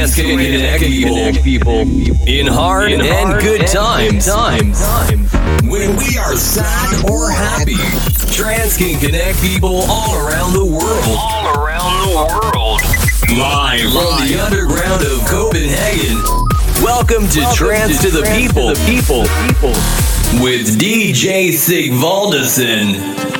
Trance can connect people in hard and good times. When we are sad or happy, trance can connect people all around the world. All around the world. Live from the underground of Copenhagen. Welcome to Trance to the People. People. People. With DJ Sigvaldason.